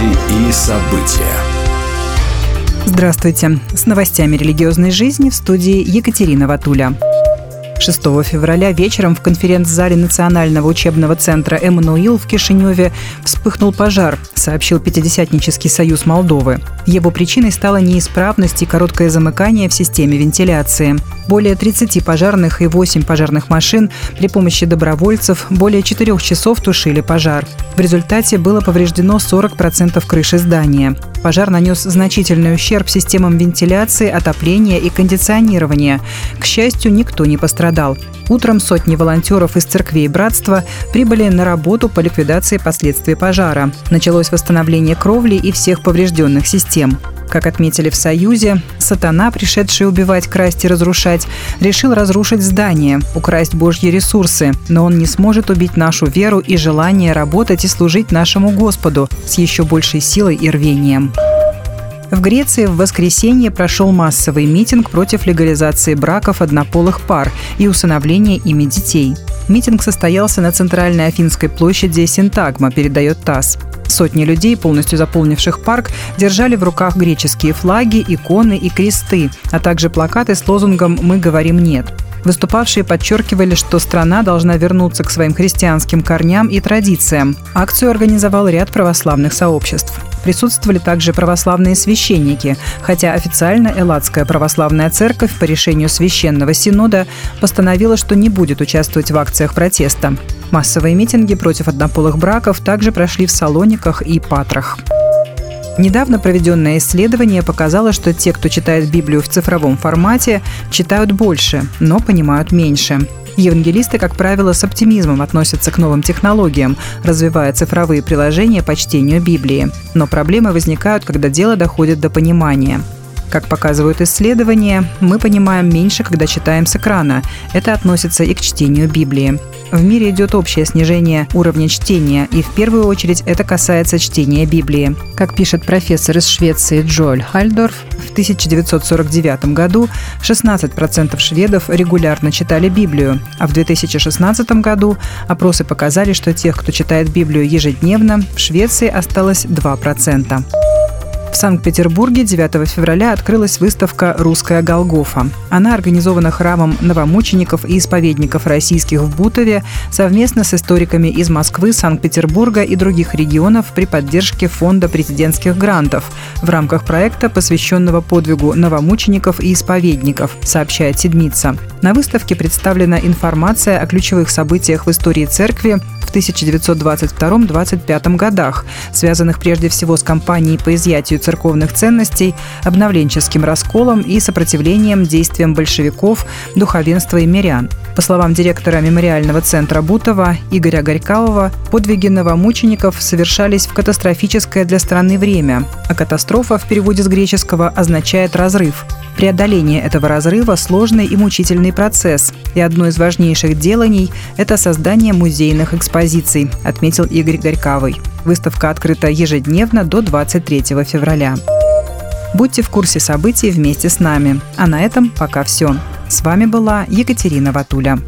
Новости и события. Здравствуйте. С новостями религиозной жизни в студии Екатерина Ватуля. 6 февраля вечером в конференц-зале Национального учебного центра «Эммануил» в Кишиневе вспыхнул пожар, сообщил Пятидесятнический союз Молдовы. Его причиной стала неисправность и короткое замыкание в системе вентиляции. Более 30 пожарных и 8 пожарных машин при помощи добровольцев более 4 часов тушили пожар. В результате было повреждено 40% крыши здания. Пожар нанес значительный ущерб системам вентиляции, отопления и кондиционирования. К счастью, никто не пострадал. Утром сотни волонтеров из церквей братства прибыли на работу по ликвидации последствий пожара. Началось восстановление кровли и всех поврежденных систем. Как отметили в Союзе, сатана, пришедший убивать, красть и разрушать, решил разрушить здание, украсть Божьи ресурсы, но он не сможет убить нашу веру и желание работать и служить нашему Господу с еще большей силой и рвением. В Греции в воскресенье прошел массовый митинг против легализации браков однополых пар и усыновления ими детей. Митинг состоялся на центральной Афинской площади Синтагма, передает ТАСС. Сотни людей, полностью заполнивших парк, держали в руках греческие флаги, иконы и кресты, а также плакаты с лозунгом «Мы говорим нет». Выступавшие подчеркивали, что страна должна вернуться к своим христианским корням и традициям. Акцию организовал ряд православных сообществ. Присутствовали также православные священники, хотя официально Элладская православная церковь по решению Священного Синода постановила, что не будет участвовать в акциях протеста. Массовые митинги против однополых браков также прошли в Салониках и Патрах. Недавно проведенное исследование показало, что те, кто читает Библию в цифровом формате, читают больше, но понимают меньше. Евангелисты, как правило, с оптимизмом относятся к новым технологиям, развивая цифровые приложения по чтению Библии. Но проблемы возникают, когда дело доходит до понимания. Как показывают исследования, мы понимаем меньше, когда читаем с экрана. Это относится и к чтению Библии. В мире идет общее снижение уровня чтения, и в первую очередь это касается чтения Библии. Как пишет профессор из Швеции Джоэль Хальдорф, в 1949 году 16% шведов регулярно читали Библию, а в 2016 году опросы показали, что тех, кто читает Библию ежедневно, в Швеции осталось 2%. Санкт-Петербурге 9 февраля открылась выставка «Русская Голгофа». Она организована храмом новомучеников и исповедников российских в Бутове совместно с историками из Москвы, Санкт-Петербурга и других регионов при поддержке Фонда президентских грантов в рамках проекта, посвященного подвигу новомучеников и исповедников, сообщает Седмица. На выставке представлена информация о ключевых событиях в истории церкви в 1922-25 годах, связанных прежде всего с кампанией по изъятию церковных ценностей, обновленческим расколом и сопротивлением действиям большевиков, духовенства и мирян. По словам директора мемориального центра Бутова Игоря Горькалова, подвиги новомучеников совершались в катастрофическое для страны время, а катастрофа в переводе с греческого означает «разрыв». Преодоление этого разрыва – сложный и мучительный процесс, и одно из важнейших деланий – это создание музейных экспозиций, отметил Игорь Горьковый. Выставка открыта ежедневно до 23 февраля. Будьте в курсе событий вместе с нами. А на этом пока все. С вами была Екатерина Ватуля.